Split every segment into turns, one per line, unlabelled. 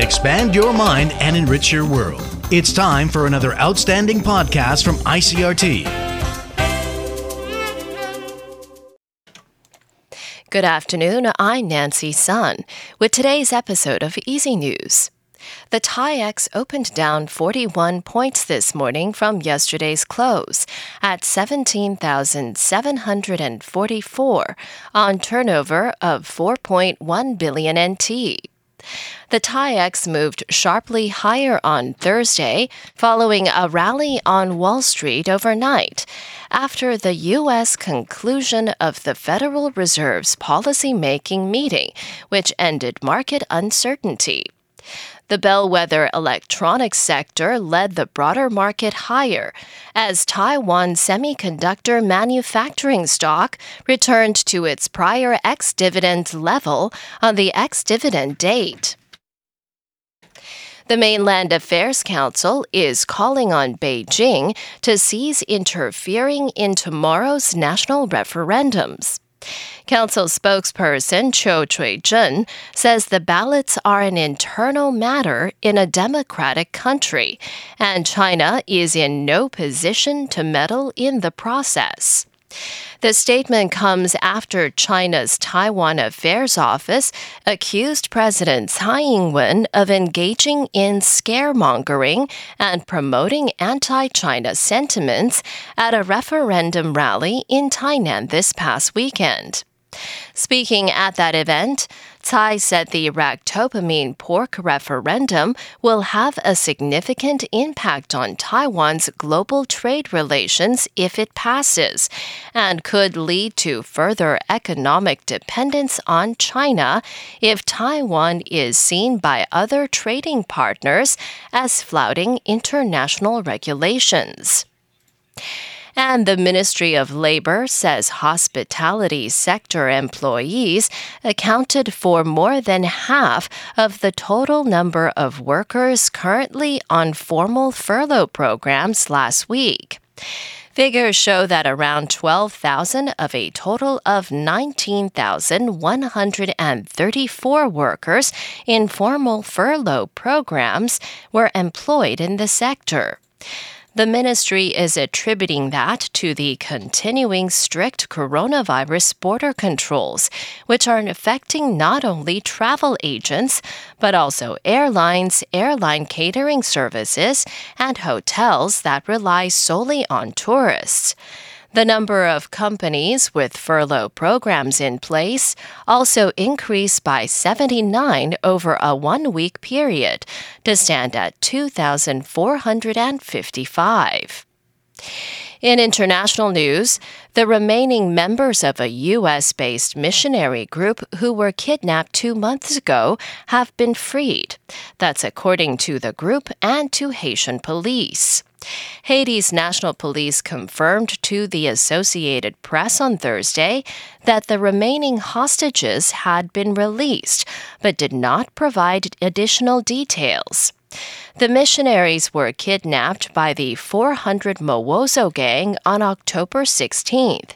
Expand your mind and enrich your world. It's time for another outstanding podcast from ICRT.
Good afternoon. I'm Nancy Sun with today's episode of Easy News. The TAIEX opened down 41 points this morning from yesterday's close at 17,744 on turnover of 4.1 billion NT. The TAIEX moved sharply higher on Thursday following a rally on Wall Street overnight after the U.S. conclusion of the Federal Reserve's policymaking meeting, which ended market uncertainty. The bellwether electronics sector led the broader market higher as Taiwan semiconductor manufacturing stock returned to its prior ex dividend level on the ex dividend date. The Mainland Affairs Council is calling on Beijing to cease interfering in tomorrow's national referendums. Council spokesperson Chiu Chui-cheng says the ballots are an internal matter in a democratic country, and China is in no position to meddle in the process. The statement comes after China's Taiwan Affairs Office accused President Tsai Ing wen of engaging in scaremongering and promoting anti China sentiments at a referendum rally in Tainan this past weekend. Speaking at that event, Tsai said the ractopamine pork referendum will have a significant impact on Taiwan's global trade relations if it passes, and could lead to further economic dependence on China if Taiwan is seen by other trading partners as flouting international regulations. And the Ministry of Labor says hospitality sector employees accounted for more than half of the total number of workers currently on formal furlough programs last week. Figures show that around 12,000 of a total of 19,134 workers in formal furlough programs were employed in the sector. The ministry is attributing that to the continuing strict coronavirus border controls, which are affecting not only travel agents, but also airlines, airline catering services, and hotels that rely solely on tourists. The number of companies with furlough programs in place also increased by 79 over a one week period to stand at 2,455. In international news, the remaining members of a U.S. based missionary group who were kidnapped two months ago have been freed. That's according to the group and to Haitian police. Haiti's National Police confirmed to the Associated Press on Thursday that the remaining hostages had been released, but did not provide additional details. The missionaries were kidnapped by the 400 Mawozo gang on October 16th.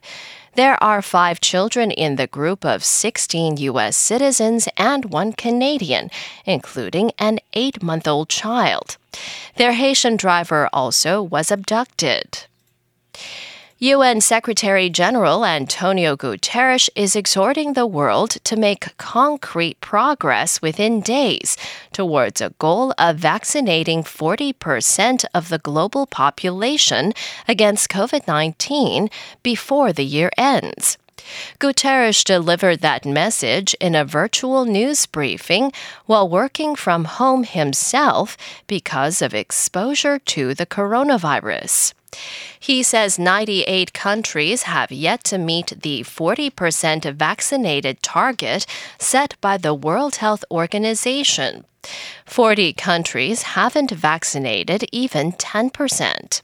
There are five children in the group of 16 U.S. citizens and one Canadian, including an eight month old child. Their Haitian driver also was abducted. UN Secretary General Antonio Guterres is exhorting the world to make concrete progress within days towards a goal of vaccinating 40% of the global population against COVID 19 before the year ends. Guterres delivered that message in a virtual news briefing while working from home himself because of exposure to the coronavirus. He says 98 countries have yet to meet the 40% vaccinated target set by the World Health Organization. 40 countries haven't vaccinated even 10%.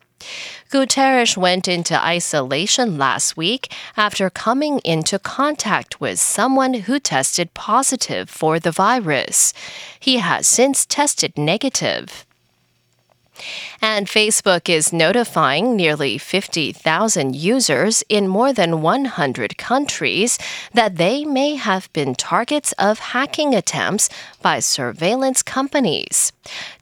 Guterres went into isolation last week after coming into contact with someone who tested positive for the virus. He has since tested negative. And Facebook is notifying nearly 50,000 users in more than 100 countries that they may have been targets of hacking attempts by surveillance companies.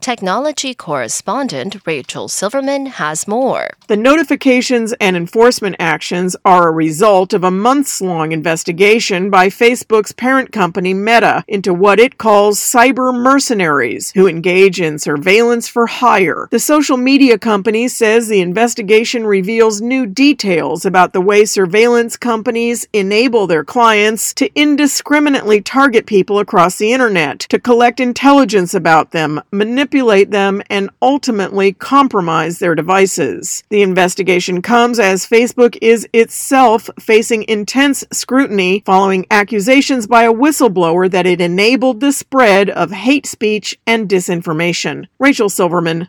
Technology correspondent Rachel Silverman has more.
The notifications and enforcement actions are a result of a months long investigation by Facebook's parent company Meta into what it calls cyber mercenaries who engage in surveillance for hire. The social media company says the investigation reveals new details about the way surveillance companies enable their clients to indiscriminately target people across the internet, to collect intelligence about them, manipulate them, and ultimately compromise their devices. The investigation comes as Facebook is itself facing intense scrutiny following accusations by a whistleblower that it enabled the spread of hate speech and disinformation. Rachel Silverman,